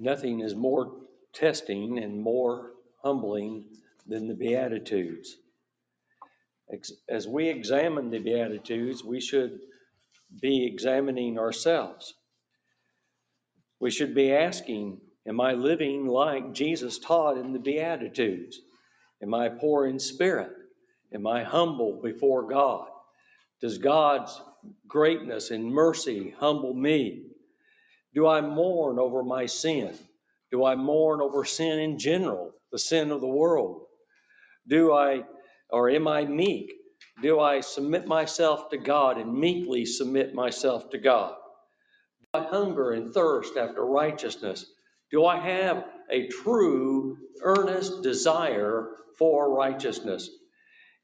Nothing is more testing and more humbling than the Beatitudes. As we examine the Beatitudes, we should be examining ourselves. We should be asking, Am I living like Jesus taught in the Beatitudes? Am I poor in spirit? Am I humble before God? Does God's greatness and mercy humble me? Do I mourn over my sin? Do I mourn over sin in general, the sin of the world? Do I, or am I meek? Do I submit myself to God and meekly submit myself to God? Do I hunger and thirst after righteousness? Do I have a true, earnest desire for righteousness?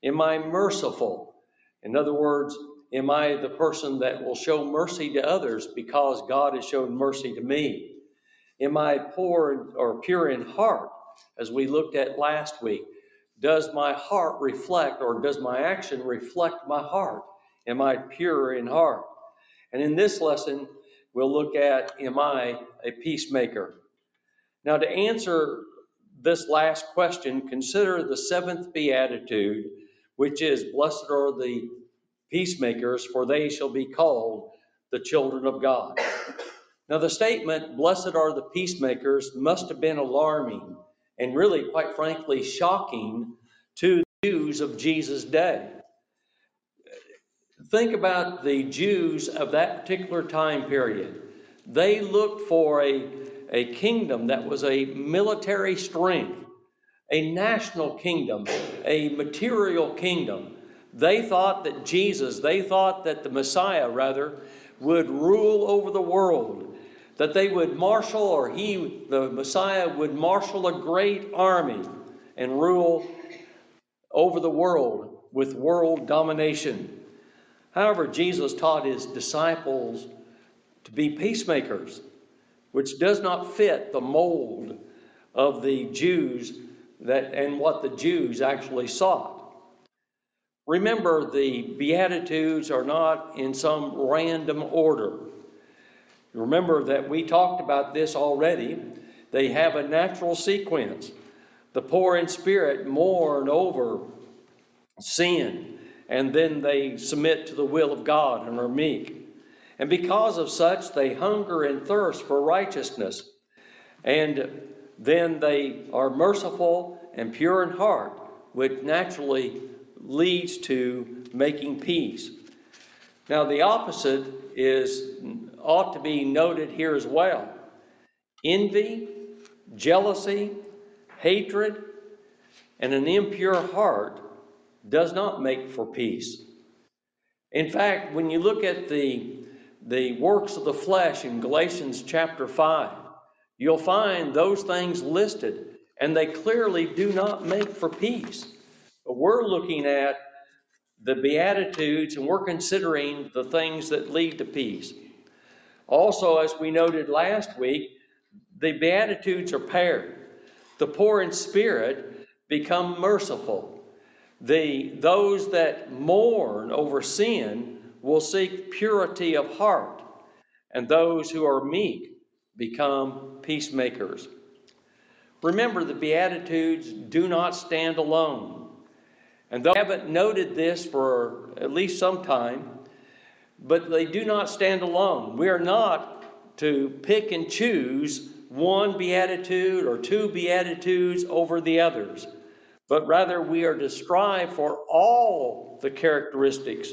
Am I merciful? In other words, am I the person that will show mercy to others because God has shown mercy to me? Am I poor or pure in heart, as we looked at last week? Does my heart reflect or does my action reflect my heart? Am I pure in heart? And in this lesson, we'll look at Am I a peacemaker? Now, to answer this last question, consider the seventh beatitude, which is Blessed are the peacemakers, for they shall be called the children of God. Now, the statement, Blessed are the peacemakers, must have been alarming and really, quite frankly, shocking to the Jews of Jesus' day. Think about the Jews of that particular time period. They looked for a, a kingdom that was a military strength, a national kingdom, a material kingdom. They thought that Jesus, they thought that the Messiah, rather, would rule over the world that they would marshal, or he, the Messiah, would marshal a great army and rule over the world with world domination. However, Jesus taught his disciples to be peacemakers, which does not fit the mold of the Jews that and what the Jews actually sought. Remember, the Beatitudes are not in some random order. Remember that we talked about this already. They have a natural sequence. The poor in spirit mourn over sin, and then they submit to the will of God and are meek. And because of such, they hunger and thirst for righteousness. And then they are merciful and pure in heart, which naturally leads to making peace. Now, the opposite is ought to be noted here as well. Envy, jealousy, hatred, and an impure heart does not make for peace. In fact, when you look at the, the works of the flesh in Galatians chapter 5, you'll find those things listed, and they clearly do not make for peace. We're looking at the Beatitudes and we're considering the things that lead to peace. Also, as we noted last week, the Beatitudes are paired. The poor in spirit become merciful. The, those that mourn over sin will seek purity of heart, and those who are meek become peacemakers. Remember, the Beatitudes do not stand alone. And I haven't noted this for at least some time, but they do not stand alone. We are not to pick and choose one beatitude or two beatitudes over the others, but rather we are to strive for all the characteristics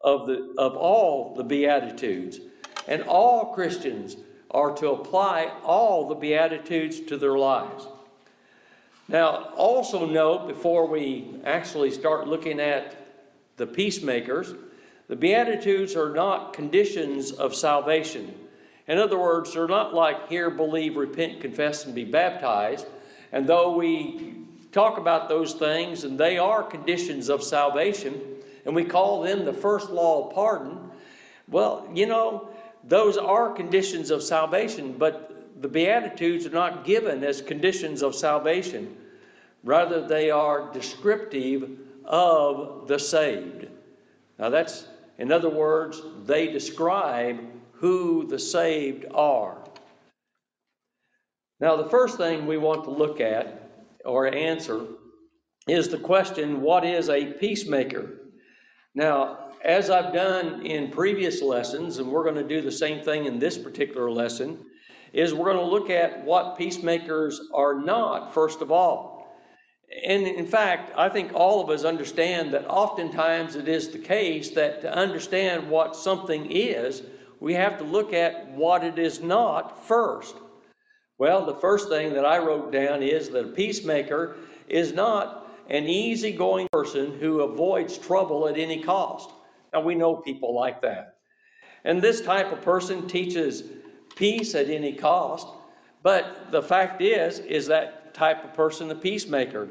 of, the, of all the beatitudes. And all Christians are to apply all the beatitudes to their lives. Now, also note before we actually start looking at the peacemakers, the Beatitudes are not conditions of salvation. In other words, they're not like hear, believe, repent, confess, and be baptized. And though we talk about those things, and they are conditions of salvation, and we call them the first law of pardon, well, you know, those are conditions of salvation, but the Beatitudes are not given as conditions of salvation. Rather, they are descriptive of the saved. Now, that's in other words, they describe who the saved are. Now, the first thing we want to look at or answer is the question what is a peacemaker? Now, as I've done in previous lessons, and we're going to do the same thing in this particular lesson, is we're going to look at what peacemakers are not, first of all. And in fact, I think all of us understand that oftentimes it is the case that to understand what something is, we have to look at what it is not first. Well, the first thing that I wrote down is that a peacemaker is not an easygoing person who avoids trouble at any cost. Now, we know people like that. And this type of person teaches peace at any cost. But the fact is, is that type of person a peacemaker?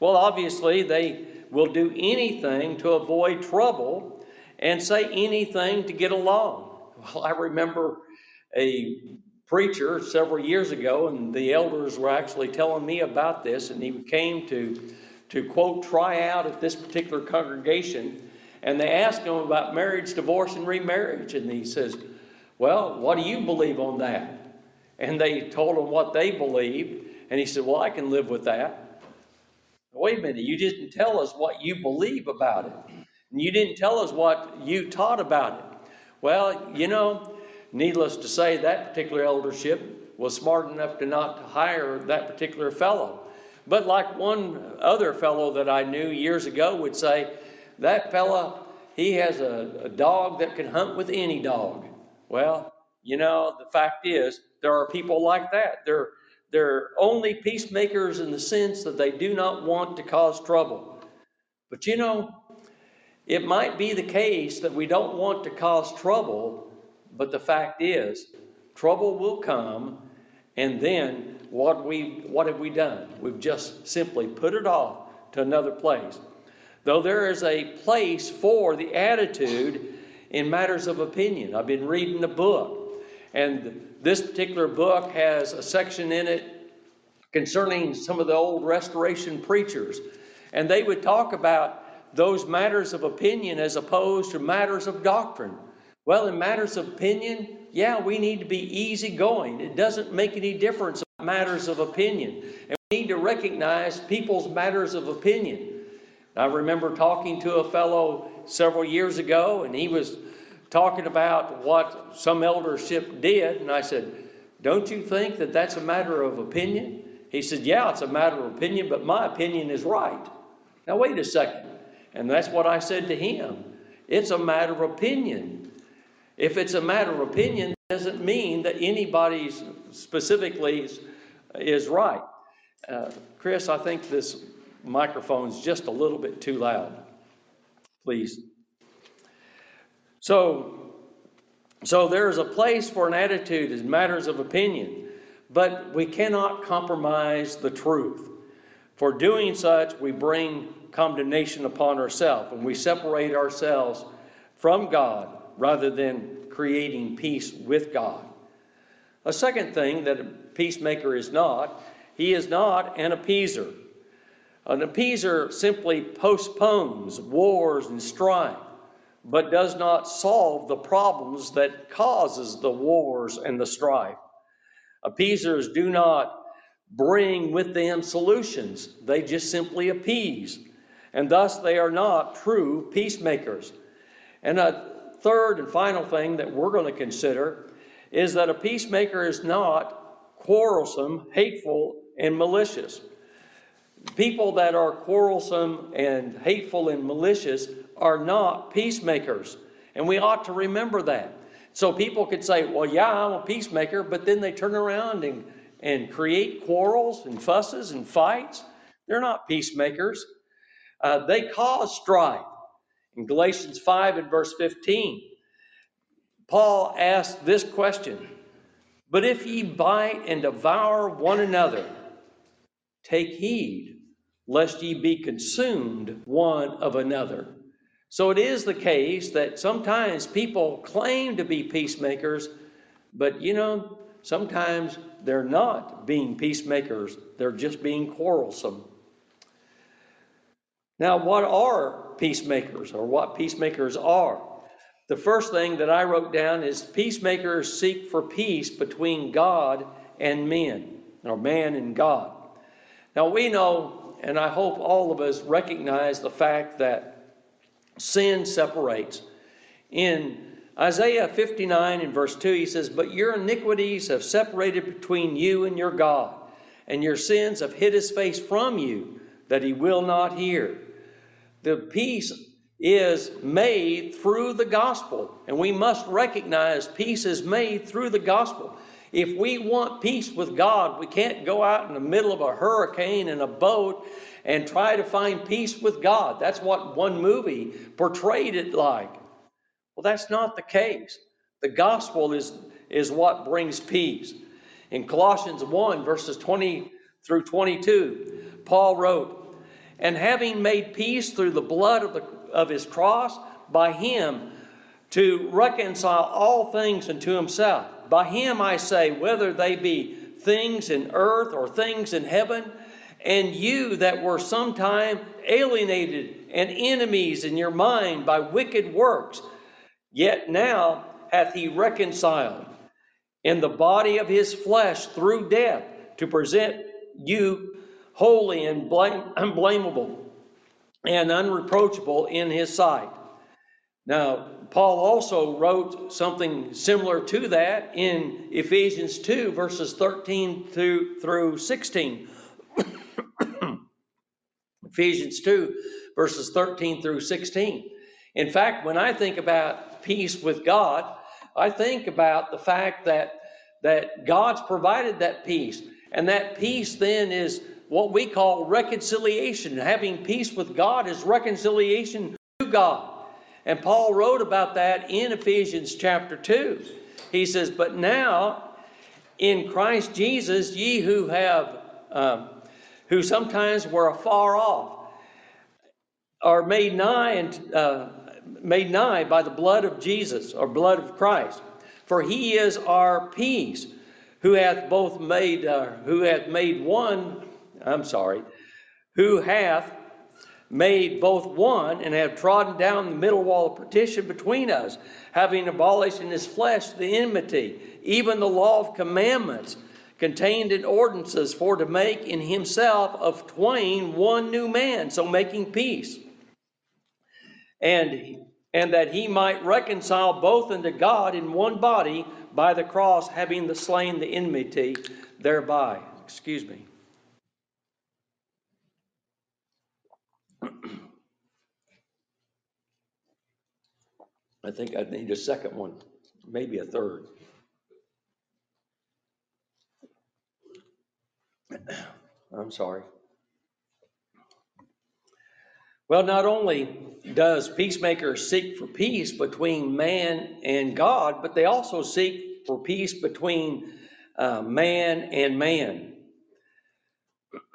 Well, obviously, they will do anything to avoid trouble and say anything to get along. Well, I remember a preacher several years ago, and the elders were actually telling me about this, and he came to, to quote, try out at this particular congregation, and they asked him about marriage, divorce, and remarriage, and he says, Well, what do you believe on that? And they told him what they believed, and he said, Well, I can live with that. Wait a minute, you didn't tell us what you believe about it. And you didn't tell us what you taught about it. Well, you know, Needless to say, that particular eldership was smart enough to not hire that particular fellow. But like one other fellow that I knew years ago would say, that fellow, he has a, a dog that can hunt with any dog. Well, you know, the fact is, there are people like that. They're, they're only peacemakers in the sense that they do not want to cause trouble. But you know, it might be the case that we don't want to cause trouble, but the fact is, trouble will come, and then what we what have we done? We've just simply put it off to another place. Though there is a place for the attitude in matters of opinion. I've been reading a book, and this particular book has a section in it concerning some of the old restoration preachers. And they would talk about those matters of opinion as opposed to matters of doctrine. Well, in matters of opinion, yeah, we need to be easygoing. It doesn't make any difference in matters of opinion. And we need to recognize people's matters of opinion. I remember talking to a fellow several years ago, and he was talking about what some eldership did. And I said, Don't you think that that's a matter of opinion? He said, Yeah, it's a matter of opinion, but my opinion is right. Now, wait a second. And that's what I said to him. It's a matter of opinion. If it's a matter of opinion, doesn't mean that anybody's specifically is, is right. Uh, Chris, I think this microphone's just a little bit too loud. Please. So, so there's a place for an attitude as matters of opinion, but we cannot compromise the truth. For doing such, we bring condemnation upon ourselves and we separate ourselves from God rather than creating peace with God. A second thing that a peacemaker is not, he is not an appeaser. An appeaser simply postpones wars and strife, but does not solve the problems that causes the wars and the strife. Appeasers do not bring with them solutions. They just simply appease. And thus they are not true peacemakers. And a third and final thing that we're going to consider is that a peacemaker is not quarrelsome, hateful, and malicious. People that are quarrelsome and hateful and malicious are not peacemakers. And we ought to remember that. So people could say, well, yeah, I'm a peacemaker, but then they turn around and, and create quarrels and fusses and fights. They're not peacemakers. Uh, they cause strife. In Galatians 5 and verse 15, Paul asked this question But if ye bite and devour one another, take heed lest ye be consumed one of another. So it is the case that sometimes people claim to be peacemakers, but you know, sometimes they're not being peacemakers, they're just being quarrelsome. Now, what are peacemakers or what peacemakers are? The first thing that I wrote down is peacemakers seek for peace between God and men. or man and God. Now we know, and I hope all of us recognize the fact that sin separates. In Isaiah 59 and verse 2, he says, But your iniquities have separated between you and your God, and your sins have hid his face from you, that he will not hear. The peace is made through the gospel, and we must recognize peace is made through the gospel. If we want peace with God, we can't go out in the middle of a hurricane in a boat and try to find peace with God. That's what one movie portrayed it like. Well, that's not the case. The gospel is, is what brings peace. In Colossians 1, verses 20 through 22, Paul wrote, And having made peace through the blood of, the, of his cross, by him to reconcile all things unto himself. By him I say, whether they be things in earth or things in heaven, and you that were sometime alienated and enemies in your mind by wicked works, Yet now hath he reconciled in the body of his flesh through death to present you holy and blame, and unreproachable in his sight. Now, Paul also wrote something similar to that in Ephesians 2, verses 13 through, through 16. Ephesians 2, verses 13 through 16. In fact, when I think about peace with God, I think about the fact that that God's provided that peace. And that peace then is what we call reconciliation. Having peace with God is reconciliation to God. And Paul wrote about that in Ephesians chapter 2. He says, But now in Christ Jesus, ye who have, um, who sometimes were afar off, are made nigh and uh, made nigh by the blood of Jesus or blood of Christ. For he is our peace, who hath both made, uh, who hath made one, I'm sorry, who hath made both one and have trodden down the middle wall of partition between us, having abolished in his flesh the enmity, even the law of commandments contained in ordinances, for to make in himself of twain one new man, so making peace and and that he might reconcile both unto God in one body by the cross, having the slain the enmity thereby. Excuse me. I think I need a second one, maybe a third. I'm sorry. Well, not only does peacemakers seek for peace between man and God, but they also seek for peace between uh, man and man.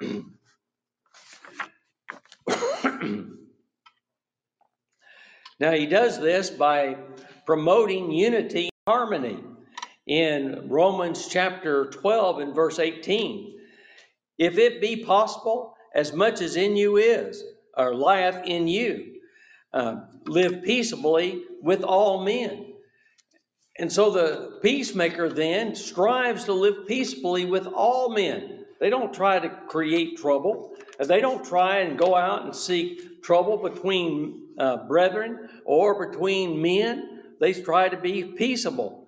now, he does this by promoting unity and harmony in Romans chapter 12 and verse 18. If it be possible, as much as in you is, or lieth in you. Uh, live peaceably with all men. And so the peacemaker then strives to live peaceably with all men. They don't try to create trouble. They don't try and go out and seek trouble between uh, brethren or between men. They try to be peaceable.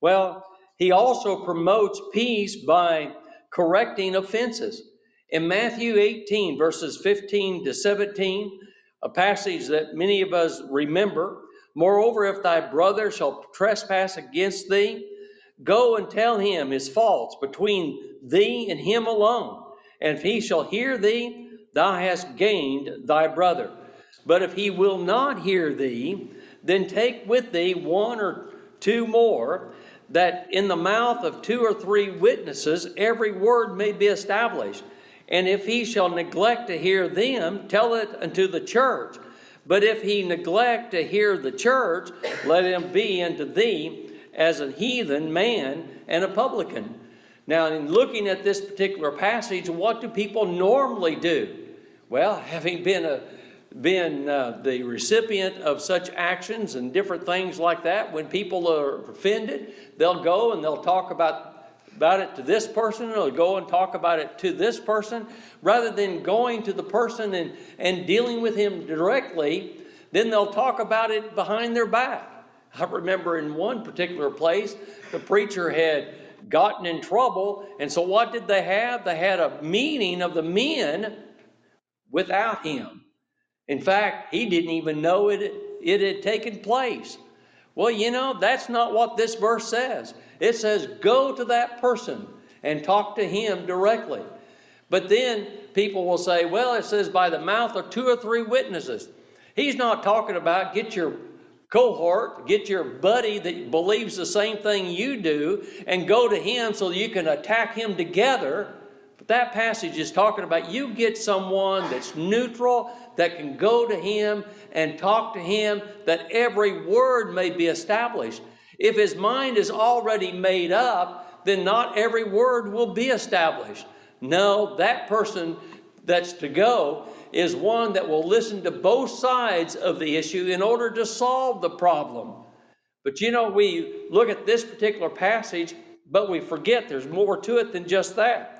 Well, he also promotes peace by correcting offenses. In Matthew 18, verses 15 to 17, a passage that many of us remember, moreover, if thy brother shall trespass against thee, go and tell him his faults between thee and him alone. And if he shall hear thee, thou hast gained thy brother. But if he will not hear thee, then take with thee one or two more, that in the mouth of two or three witnesses every word may be established. And if he shall neglect to hear them, tell it unto the church. But if he neglect to hear the church, let him be unto thee as a heathen man and a publican. Now, in looking at this particular passage, what do people normally do? Well, having been a been uh, the recipient of such actions and different things like that, when people are offended, they'll go and they'll talk about about it to this person or go and talk about it to this person. Rather than going to the person and, and dealing with him directly then they'll talk about it behind their back. I remember in one particular place the preacher had gotten in trouble and so what did they have? They had a meeting of the men without him in fact he didn't even know it, it had taken place well you know that's not what this verse says it says, go to that person and talk to him directly. But then people will say, well, it says by the mouth of two or three witnesses. He's not talking about get your cohort, get your buddy that believes the same thing you do, and go to him so you can attack him together. That passage is talking about you get someone that's neutral, that can go to him and talk to him, that every word may be established. If his mind is already made up, then not every word will be established. No, that person that's to go is one that will listen to both sides of the issue in order to solve the problem. But you know, we look at this particular passage, but we forget there's more to it than just that.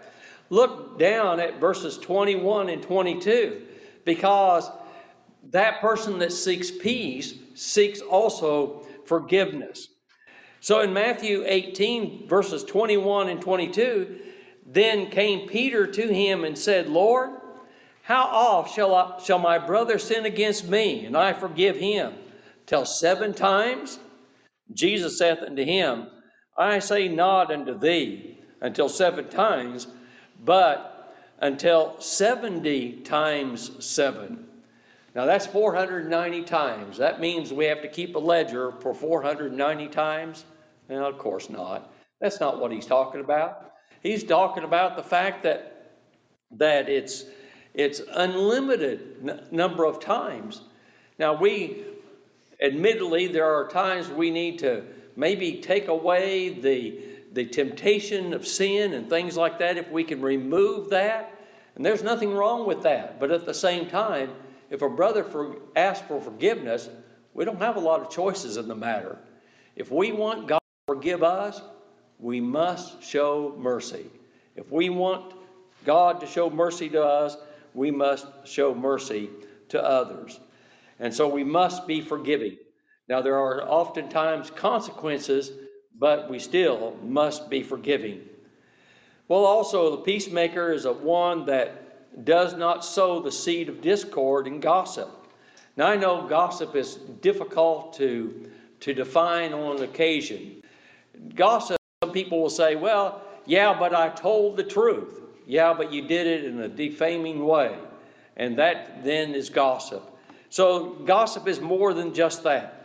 Look down at verses 21 and 22, because that person that seeks peace seeks also forgiveness. So in Matthew 18, verses 21 and 22, then came Peter to him and said, Lord, how oft shall, I, shall my brother sin against me, and I forgive him? Till seven times? Jesus saith unto him, I say not unto thee until seven times, but until 70 times seven. Now that's 490 times. That means we have to keep a ledger for 490 times. Now, of course not. That's not what he's talking about. He's talking about the fact that that it's it's unlimited number of times. Now we admittedly there are times we need to maybe take away the the temptation of sin and things like that if we can remove that and there's nothing wrong with that but at the same time if a brother for, asks for forgiveness we don't have a lot of choices in the matter if we want god to forgive us, we must show mercy. If we want God to show mercy to us, we must show mercy to others. And so we must be forgiving. Now, there are oftentimes consequences, but we still must be forgiving. Well, also, the peacemaker is a one that does not sow the seed of discord and gossip. Now, I know gossip is difficult to, to define on occasion, gossip, some people will say, well, yeah, but I told the truth. Yeah, but you did it in a defaming way. And that then is gossip. So gossip is more than just that.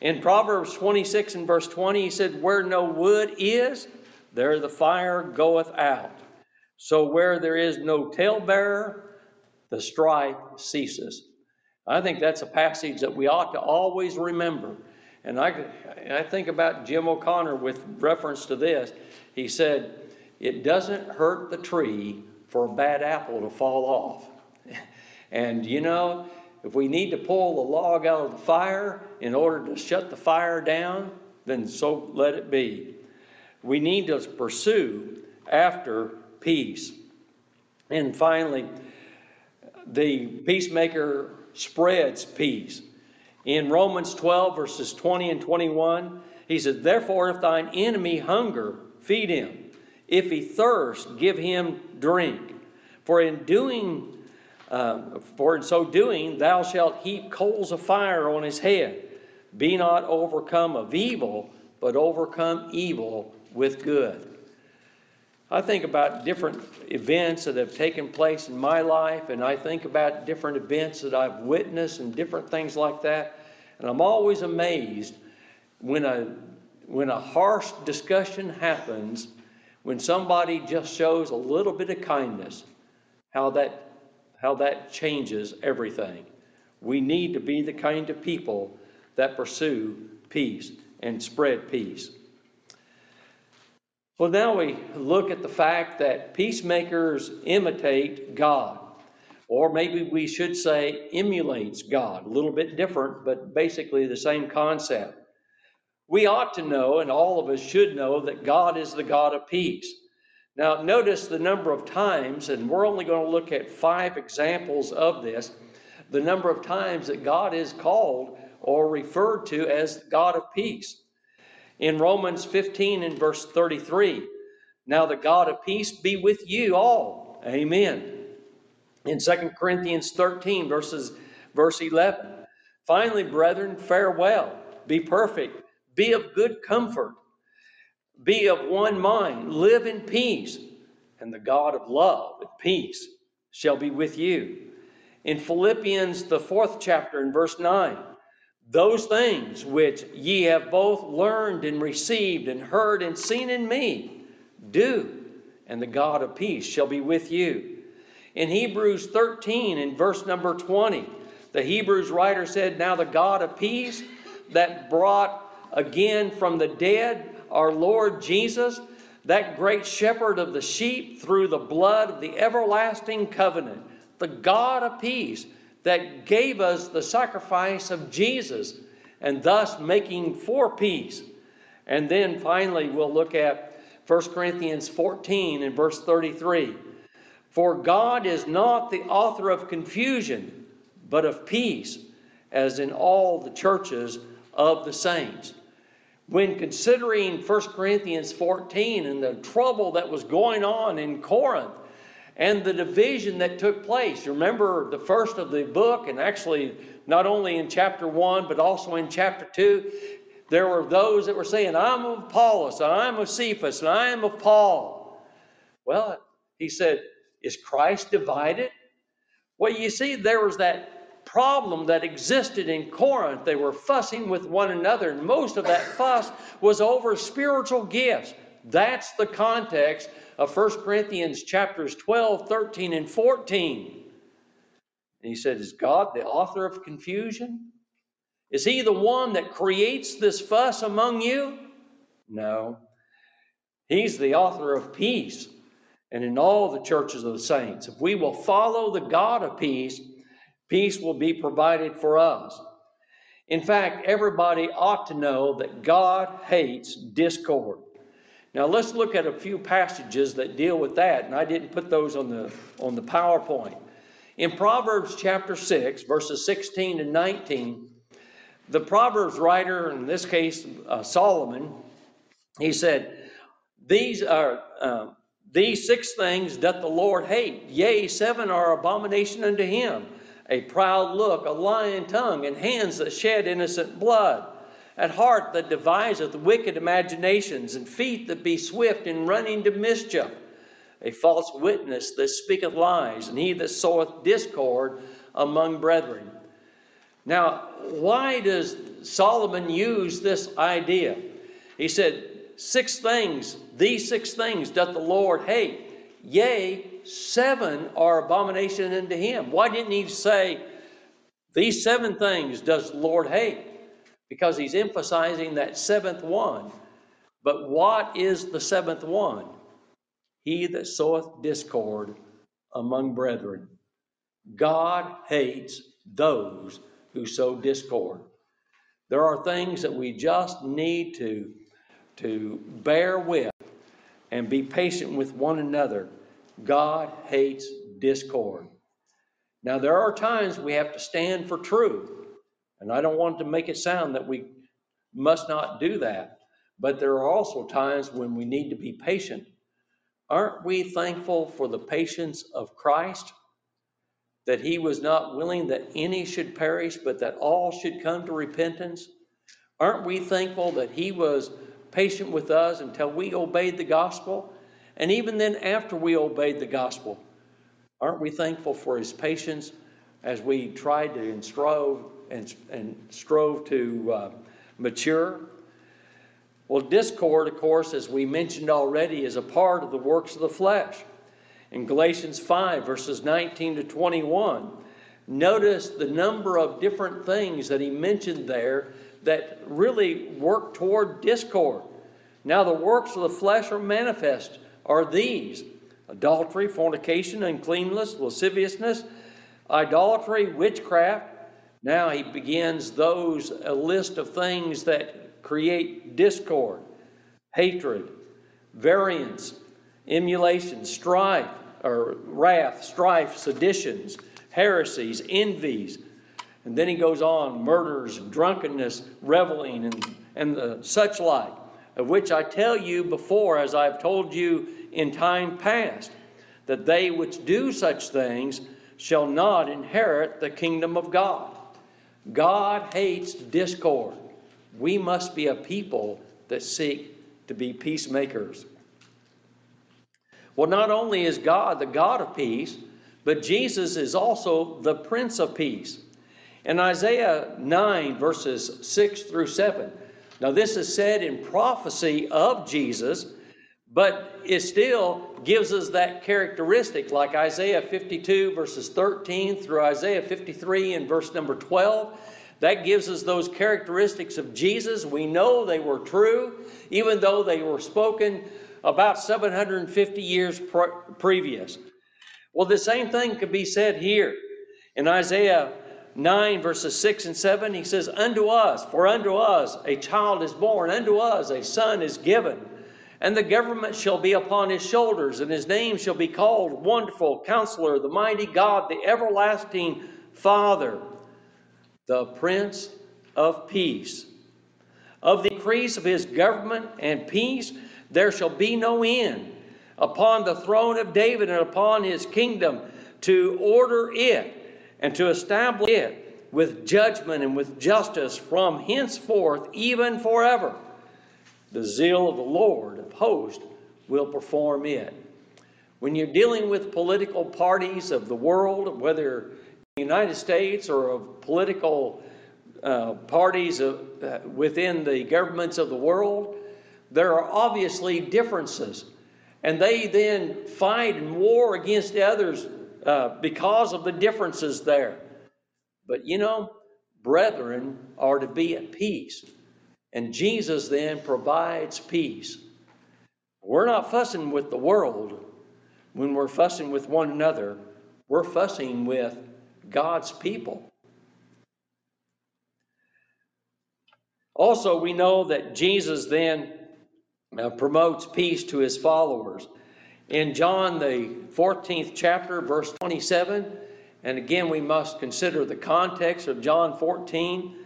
In Proverbs 26 and verse 20, he said, Where no wood is, there the fire goeth out. So where there is no talebearer, the strife ceases. I think that's a passage that we ought to always remember. And I, I think about Jim O'Connor with reference to this. He said, It doesn't hurt the tree for a bad apple to fall off. and you know, if we need to pull the log out of the fire in order to shut the fire down, then so let it be. We need to pursue after peace. And finally, the peacemaker spreads peace. In Romans 12, verses 20 and 21, he says, Therefore, if thine enemy hunger, feed him. If he thirst, give him drink. For in doing, uh, for in so doing, thou shalt heap coals of fire on his head. Be not overcome of evil, but overcome evil with good. I think about different events that have taken place in my life, and I think about different events that I've witnessed and different things like that. And I'm always amazed when a, when a harsh discussion happens, when somebody just shows a little bit of kindness, how that, how that changes everything. We need to be the kind of people that pursue peace and spread peace. Well, now we look at the fact that peacemakers imitate God. Or maybe we should say emulates God. A little bit different, but basically the same concept. we ought to know, and all of us should know, that God is the God of peace. Now, notice the number of times, and we're only going to look at five examples of this, the number of times that God is called or referred to as God of peace. In Romans 15 and verse 33, now the God of peace be with you all. Amen. In 2 Corinthians 13, verses verse 11. Finally, brethren, farewell. Be perfect. Be of good comfort be of one mind, live in peace, and the God of love and peace shall be with you. In Philippians, the fourth chapter, in verse 9, those things which ye have both learned and received and heard and seen in me, do, and the God of peace shall be with you. In Hebrews 13, in verse number 20, the Hebrews writer said, Now the God of peace that brought again from the dead our Lord Jesus, that great shepherd of the sheep, through the blood of the everlasting covenant, the God of peace that gave us the sacrifice of Jesus and thus making for peace. And then finally, we'll look at 1 Corinthians 14 and verse 33. For God is not the author of confusion, but of peace, as in all the churches of the saints when considering 1 Corinthians 14 and the trouble that was going on in Corinth and the division that took place. Remember the first of the book, and actually not only in chapter 1, but also in chapter 2, there were those that were saying, I'm of Apollos, and I'm of Cephas, and I am of Paul. Well, he said, Is Christ divided? Well, you see, there was that problem that existed in Corinth. They were fussing with one another, and most of that fuss was over spiritual gifts. That's the context of 1 Corinthians chapters 12, 13, and 14. And he said, Is God the author of confusion? Is he the one that creates this fuss among you? No. He's the author of peace. And in all the churches of the saints, if we will follow the God of peace, Peace will be provided for us. In fact, everybody ought to know that God hates discord. Now let's look at a few passages that deal with that, and I didn't put those on the on the PowerPoint. In Proverbs chapter 6, verses 16 and 19, the Proverbs writer, in this case uh, Solomon, he said, "These are uh, these six things doth the Lord hate; yea, seven are abomination unto him." A proud look, a lying tongue, and hands that shed innocent blood, at heart that deviseth wicked imaginations, and feet that be swift in running to mischief, a false witness that speaketh lies, and he that soweth discord among brethren. Now, why does Solomon use this idea? He said, Six things, these six things doth the Lord hate. Yea, seven are abomination unto him. Why didn't he say, These seven things does the Lord hate? Because he's emphasizing that seventh one. But what is the seventh one? He that soweth discord among brethren. God hates those who sow discord. There are things that we just need to, to bear with and be patient with one another God hates discord. Now, there are times we have to stand for truth, and I don't want to make it sound that we must not do that, but there are also times when we need to be patient. Aren't we thankful for the patience of Christ? That he was not willing that any should perish, but that all should come to repentance? Aren't we thankful that he was patient with us until we obeyed the gospel? And even then, after we obeyed the gospel, aren't we thankful for his patience as we tried to and strove and, and strove to uh, mature? Well, discord, of course, as we mentioned already, is a part of the works of the flesh. In Galatians 5, verses 19 to 21, notice the number of different things that he mentioned there that really work toward discord. Now, the works of the flesh are manifest are these adultery, fornication, uncleanness, lasciviousness, idolatry, witchcraft. Now he begins those, a list of things that create discord, hatred, variance, emulation, strife, or wrath, strife, seditions, heresies, envies. And then he goes on murders, drunkenness, reveling, and, and the such like, of which I tell you before, as I've told you in time past, that they which do such things shall not inherit the kingdom of God. God hates discord. We must be a people that seek to be peacemakers. Well, not only is God the God of peace, but Jesus is also the Prince of Peace. In Isaiah 9, verses 6 through 7, now this is said in prophecy of Jesus, but it still gives us that characteristic, like Isaiah 52, verses 13 through Isaiah 53 and verse number 12. That gives us those characteristics of Jesus. We know they were true, even though they were spoken about 750 years previous. Well, the same thing could be said here. In Isaiah 9, verses 6 and 7, he says, Unto us, for unto us a child is born, unto us a son is given and the government shall be upon his shoulders, and his name shall be called Wonderful Counselor, the Mighty God, the Everlasting Father, the Prince of Peace. Of the increase of his government and peace there shall be no end upon the throne of David and upon his kingdom to order it and to establish it with judgment and with justice from henceforth, even forever. The zeal of the Lord of hosts will perform it. When you're dealing with political parties of the world, whether the United States or of political uh, parties of, uh, within the governments of the world, there are obviously differences. And they then fight and war against others uh, because of the differences there. But you know, brethren are to be at peace. And Jesus then provides peace. We're not fussing with the world when we're fussing with one another, we're fussing with God's people. Also, we know that Jesus then uh, promotes peace to his followers. In John, the 14th chapter, verse 27, and again, we must consider the context of John 14.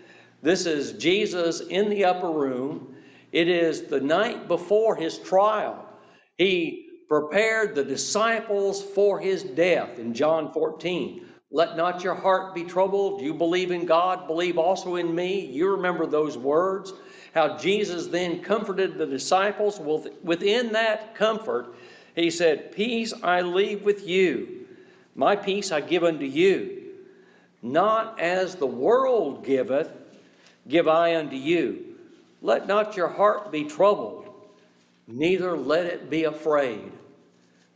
This is Jesus in the upper room. It is the night before his trial. He prepared the disciples for his death in John 14. Let not your heart be troubled. You believe in God, believe also in me. You remember those words. How Jesus then comforted the disciples. Within that comfort, he said, Peace I leave with you, my peace I give unto you. Not as the world giveth, give I unto you. Let not your heart be troubled, neither let it be afraid.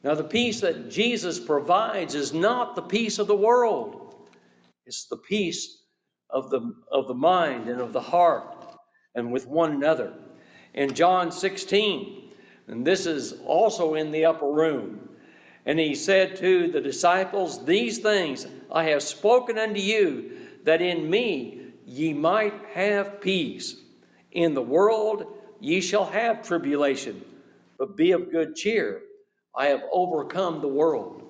Now, the peace that Jesus provides is not the peace of the world, it's the peace of the, of the mind and of the heart and with one another. In John 16, and this is also in the upper room, and he said to the disciples, These things I have spoken unto you, that in me ye might have peace. In the world ye shall have tribulation, but be of good cheer. I have overcome the world.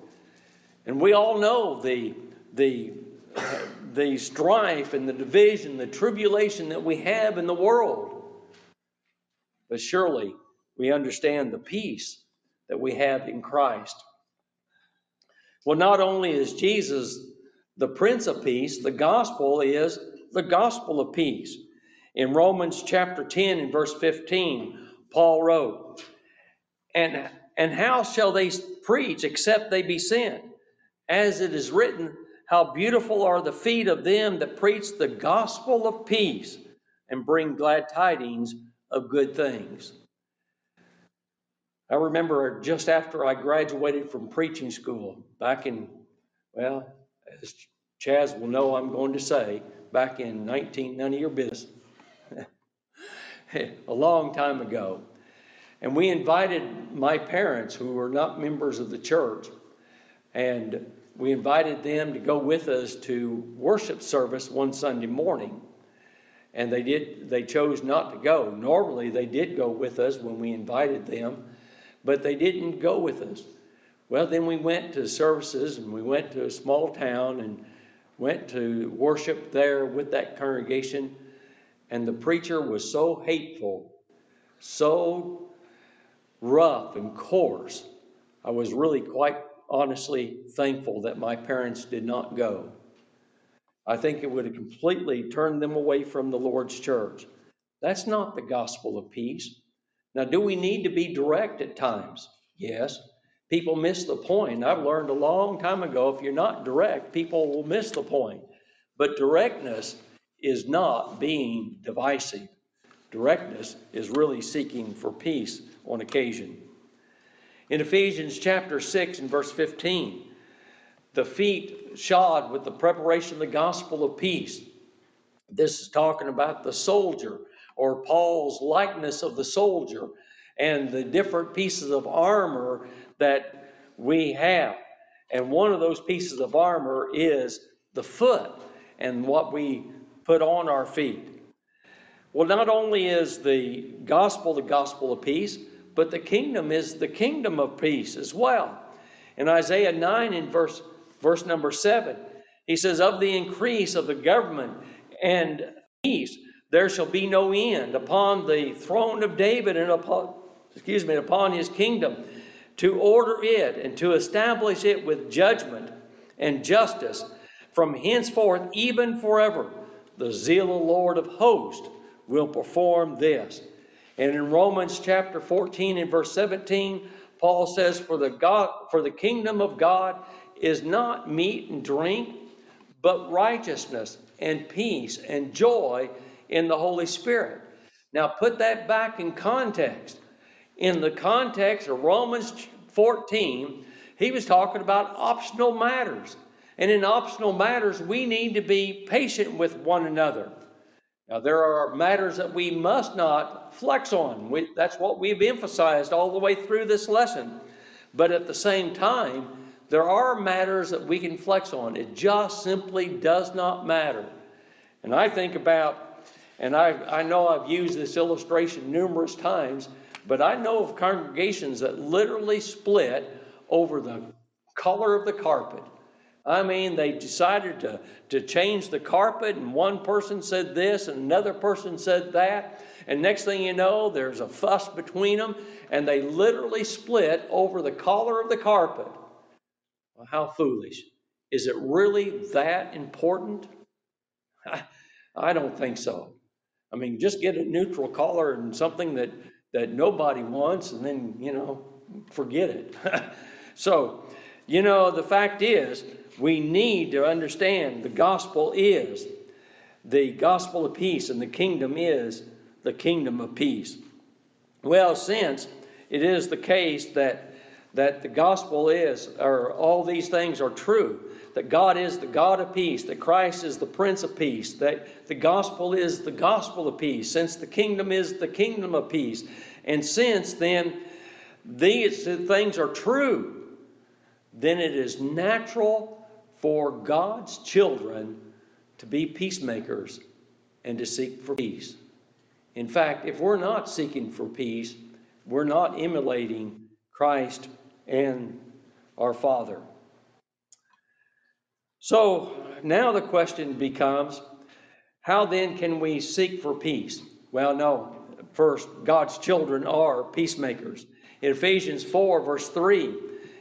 And we all know the, the, the strife and the division, the tribulation that we have in the world. But surely we understand the peace that we have in Christ. Well, not only is Jesus the Prince of Peace, the gospel is the gospel of peace. In Romans chapter 10 and verse 15, Paul wrote, And, and how shall they preach except they be sent? As it is written, How beautiful are the feet of them that preach the gospel of peace and bring glad tidings of good things. I remember just after I graduated from preaching school back in, well, as Chaz will know, I'm going to say, back in 19, none of your business, a long time ago. And we invited my parents, who were not members of the church, and we invited them to go with us to worship service one Sunday morning. and they did they chose not to go. Normally they did go with us when we invited them, but they didn't go with us. Well, then we went to services and we went to a small town and went to worship there with that congregation, and the preacher was so hateful, so rough and coarse. I was really quite honestly thankful that my parents did not go. I think it would have completely turned them away from the Lord's church. That's not the gospel of peace. Now, do we need to be direct at times? Yes. People miss the point. I've learned a long time ago if you're not direct, people will miss the point. But directness is not being divisive. Directness is really seeking for peace on occasion. In Ephesians chapter 6 and verse 15, the feet shod with the preparation of the gospel of peace. This is talking about the soldier or Paul's likeness of the soldier and the different pieces of armor that we have. And one of those pieces of armor is the foot and what we put on our feet. Well, not only is the gospel the gospel of peace, but the kingdom is the kingdom of peace as well. In Isaiah 9, in verse, verse number 7, he says, Of the increase of the government and peace, there shall be no end upon the throne of David and upon, excuse me, upon his kingdom to order it and to establish it with judgment and justice from henceforth, even forever. The zeal of the Lord of hosts will perform this. And in Romans chapter 14 and verse 17, Paul says, For the God for the kingdom of God is not meat and drink, but righteousness and peace and joy in the Holy Spirit. Now put that back in context in the context of Romans 14, he was talking about optional matters. And in optional matters, we need to be patient with one another. Now, there are matters that we must not flex on. We, that's what we've emphasized all the way through this lesson. But at the same time, there are matters that we can flex on. It just simply does not matter. And I think about, and I, I know I've used this illustration numerous times, but I know of congregations that literally split over the color of the carpet. I mean, they decided to, to change the carpet, and one person said this, and another person said that. And next thing you know, there's a fuss between them, and they literally split over the color of the carpet. Well, how foolish. Is it really that important? I, I don't think so. I mean, just get a neutral color and something that that nobody wants, and then, you know, forget it. so, you know, the fact is, we need to understand the gospel is the gospel of peace, and the kingdom is the kingdom of peace. Well, since it is the case that that the gospel is, or all these things are true, that God is the God of peace, that Christ is the Prince of peace, that the gospel is the gospel of peace, since the kingdom is the kingdom of peace. And since then these things are true, then it is natural for God's children to be peacemakers and to seek for peace. In fact, if we're not seeking for peace, we're not emulating Christ and our Father. So now the question becomes how then can we seek for peace? Well, no. First, God's children are peacemakers. In Ephesians 4, verse 3,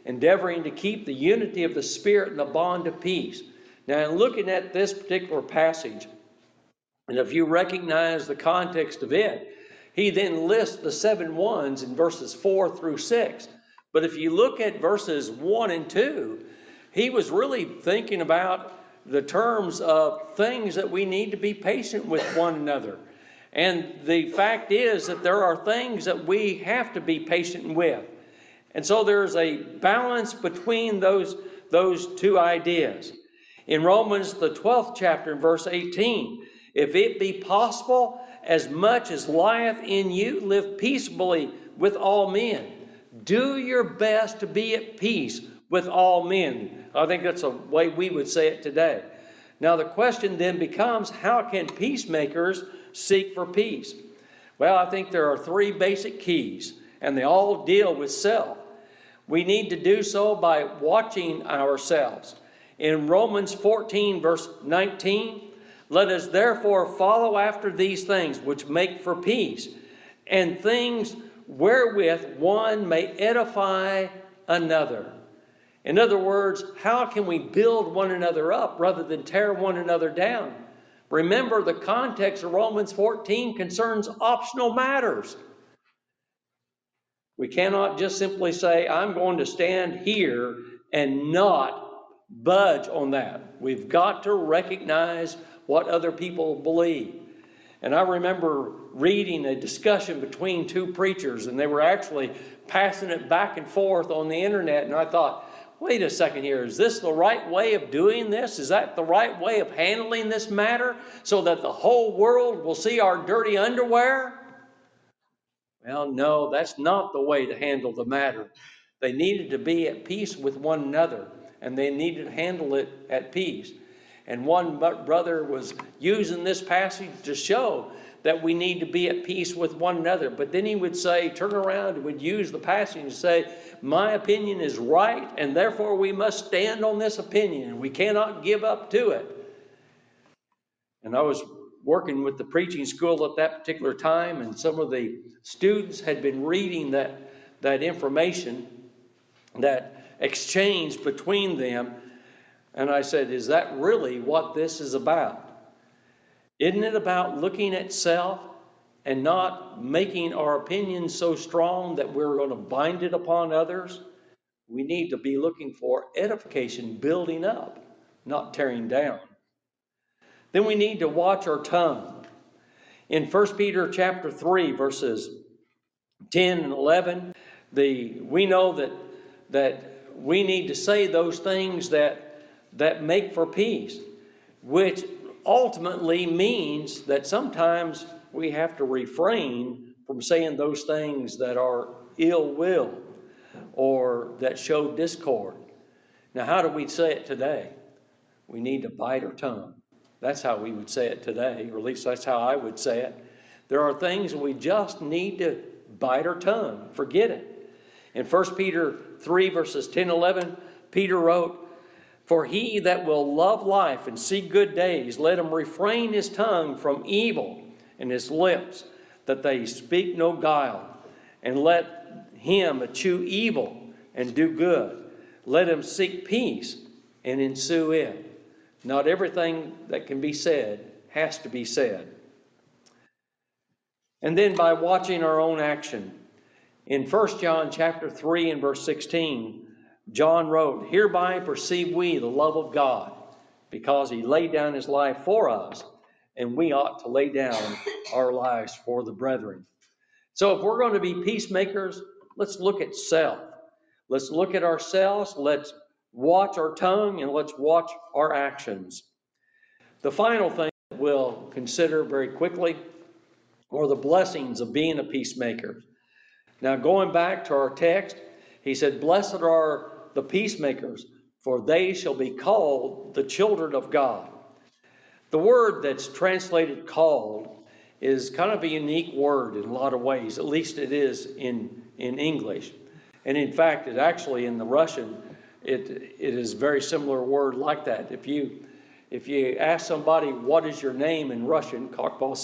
endeavoring to keep the unity of the Spirit in the bond of peace. Now, in looking at this particular passage, and if you recognize the context of it, he then lists the seven ones in verses 4 through 6. But if you look at verses 1 and 2, he was really thinking about the terms of things that we need to be patient with one another. And the fact is that there are things that we have to be patient with. And so there's a balance between those, those two ideas. In Romans, the 12th chapter, verse 18, if it be possible, as much as lieth in you, live peaceably with all men. Do your best to be at peace with all men. I think that's a way we would say it today. Now, the question then becomes how can peacemakers seek for peace? Well, I think there are three basic keys, and they all deal with self. We need to do so by watching ourselves. In Romans 14, verse 19, let us therefore follow after these things which make for peace, and things wherewith one may edify another. In other words, how can we build one another up rather than tear one another down? Remember, the context of Romans 14 concerns optional matters. We cannot just simply say, I'm going to stand here and not budge on that. We've got to recognize what other people believe. And I remember reading a discussion between two preachers, and they were actually passing it back and forth on the internet. And I thought, wait a second here, is this the right way of doing this? Is that the right way of handling this matter so that the whole world will see our dirty underwear? Well, no, that's not the way to handle the matter. They needed to be at peace with one another, and they needed to handle it at peace. And one brother was using this passage to show that we need to be at peace with one another. But then he would say, turn around and would use the passage and say, My opinion is right, and therefore we must stand on this opinion. We cannot give up to it. And I was working with the preaching school at that particular time, and some of the students had been reading that, that information, that exchange between them. And I said, Is that really what this is about? Isn't it about looking at self and not making our opinion so strong that we're going to bind it upon others? We need to be looking for edification, building up, not tearing down. Then we need to watch our tongue. In 1 Peter chapter 3, verses 10 and 11, the, we know that, that we need to say those things that that make for peace, which ultimately means that sometimes we have to refrain from saying those things that are ill will or that show discord. Now, how do we say it today? We need to bite our tongue. That's how we would say it today, or at least that's how I would say it. There are things we just need to bite our tongue, forget it. In 1 Peter 3, verses 10 11, Peter wrote, for he that will love life and see good days, let him refrain his tongue from evil and his lips, that they speak no guile. And let him eschew evil and do good. Let him seek peace and ensue it. Not everything that can be said has to be said. And then by watching our own action. In 1 John chapter 3 and verse 16, John wrote, Hereby perceive we the love of God, because he laid down his life for us, and we ought to lay down our lives for the brethren. So if we're going to be peacemakers, let's look at self. Let's look at ourselves, let's watch our tongue, and let's watch our actions. The final thing we'll consider very quickly are the blessings of being a peacemaker. Now, going back to our text, he said, Blessed are the peacemakers, for they shall be called the children of God. The word that's translated called is kind of a unique word in a lot of ways, at least it is in, in English. And in fact, it actually in the Russian, it, it is a very similar word like that. If you if you ask somebody what is your name in Russian, Karpal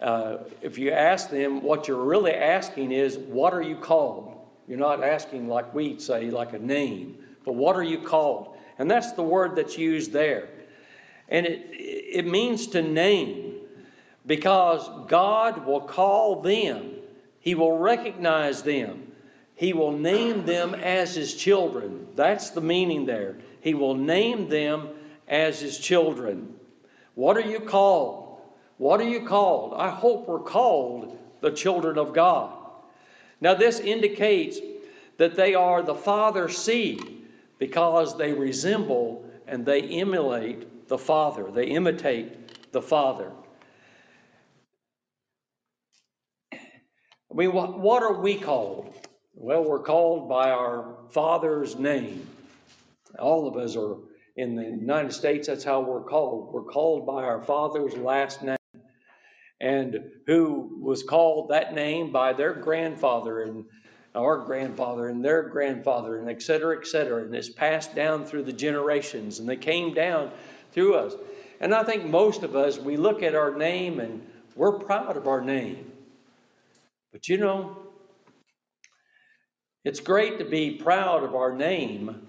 uh, if you ask them, what you're really asking is, what are you called? You're not asking like we say, like a name, but what are you called? And that's the word that's used there. And it, it means to name because God will call them, He will recognize them, He will name them as His children. That's the meaning there. He will name them as His children. What are you called? What are you called? I hope we're called the children of God. Now, this indicates that they are the Father's seed because they resemble and they emulate the Father, they imitate the Father. I mean, what, what are we called? Well, we're called by our Father's name. All of us are in the United States, that's how we're called. We're called by our father's last name, and who was called that name by their grandfather and our grandfather and their grandfather, and et cetera, et cetera. And it's passed down through the generations, and they came down through us. And I think most of us, we look at our name and we're proud of our name. But you know, it's great to be proud of our name,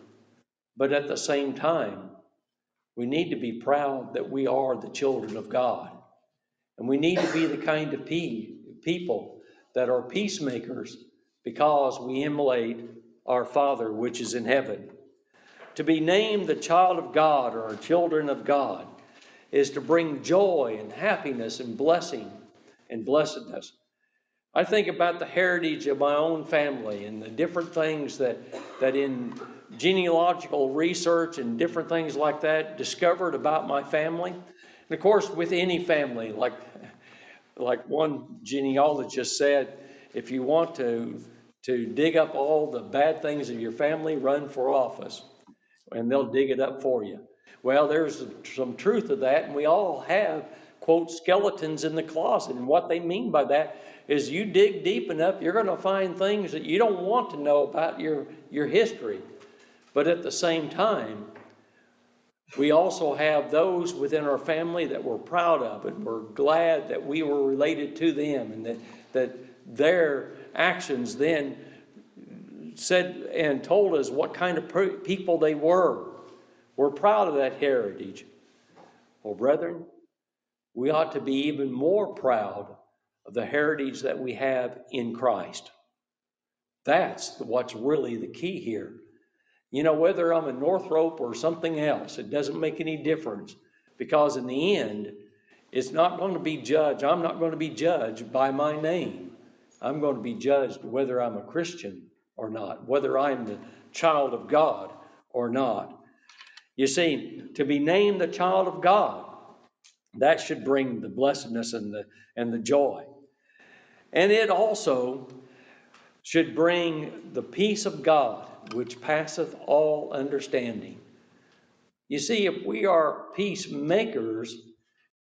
but at the same time, we need to be proud that we are the children of God. And we need to be the kind of people that are peacemakers because we emulate our Father which is in heaven. To be named the child of God or children of God is to bring joy and happiness and blessing and blessedness. I think about the heritage of my own family and the different things that, that in genealogical research and different things like that discovered about my family. And of course, with any family, like, like one genealogist said, if you want to, to dig up all the bad things of your family, run for office, and they'll dig it up for you. Well, there's some truth to that, and we all have, quote, skeletons in the closet. And what they mean by that is you dig deep enough, you're going to find things that you don't want to know about your, your history. But at the same time, we also have those within our family that we're proud of and we're glad that we were related to them and that, that their actions then said and told us what kind of people they were. We're proud of that heritage. Well, brethren, we ought to be even more proud of the heritage that we have in Christ. That's what's really the key here. You know, whether I'm a Northrop or something else, it doesn't make any difference because in the end, it's not going to be judged. I'm not going to be judged by my name. I'm going to be judged whether I'm a Christian or not, whether I'm the child of God or not. You see, to be named the child of God, that should bring the blessedness and the, and the joy. And it also should bring the peace of God, which passeth all understanding. You see, if we are peacemakers,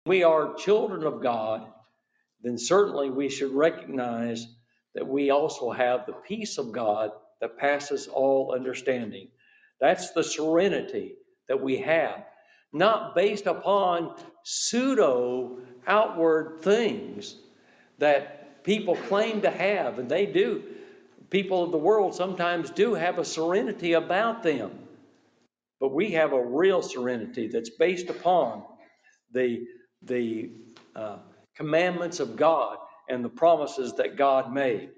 we are children of God, then certainly we should recognize that we also have the peace of God that passes all understanding. That's the serenity that we have, not based upon pseudo outward things that people claim to have, and they do. People of the world sometimes do have a serenity about them, but we have a real serenity that's based upon the, the uh, commandments of God and the promises that God made.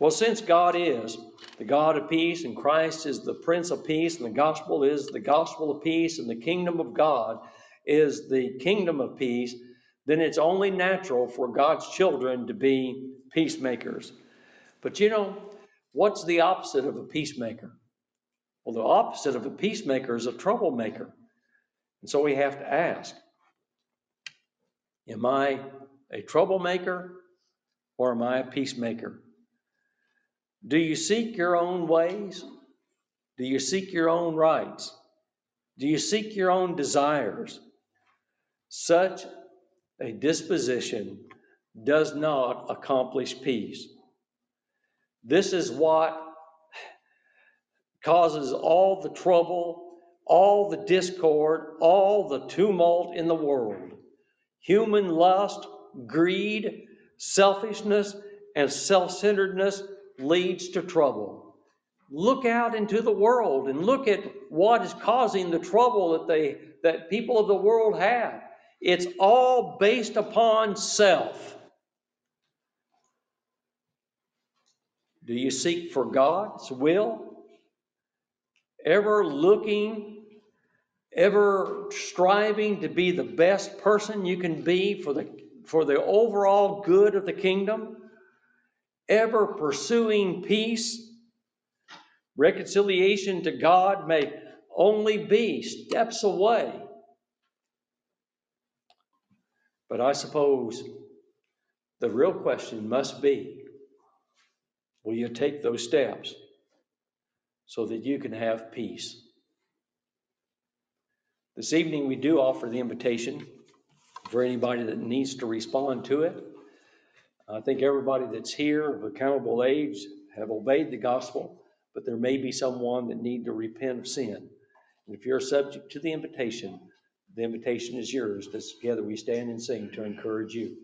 Well, since God is the God of peace and Christ is the Prince of peace and the gospel is the gospel of peace and the kingdom of God is the kingdom of peace, then it's only natural for God's children to be peacemakers. But you know, what's the opposite of a peacemaker? Well, the opposite of a peacemaker is a troublemaker. And so we have to ask Am I a troublemaker or am I a peacemaker? Do you seek your own ways? Do you seek your own rights? Do you seek your own desires? Such a disposition does not accomplish peace. This is what causes all the trouble, all the discord, all the tumult in the world. Human lust, greed, selfishness, and self centeredness leads to trouble. Look out into the world and look at what is causing the trouble that they that people of the world have. It's all based upon self. Do you seek for God's will? Ever looking, ever striving to be the best person you can be for the, for the overall good of the kingdom? Ever pursuing peace? Reconciliation to God may only be steps away But I suppose the real question must be will you take those steps so that you can have peace? This evening, we do offer the invitation for anybody that needs to respond to it. I think everybody that's here of accountable age have obeyed the gospel, but there may be someone that need to repent of sin. And if you're subject to the invitation, the invitation is yours. Together we stand and sing to encourage you.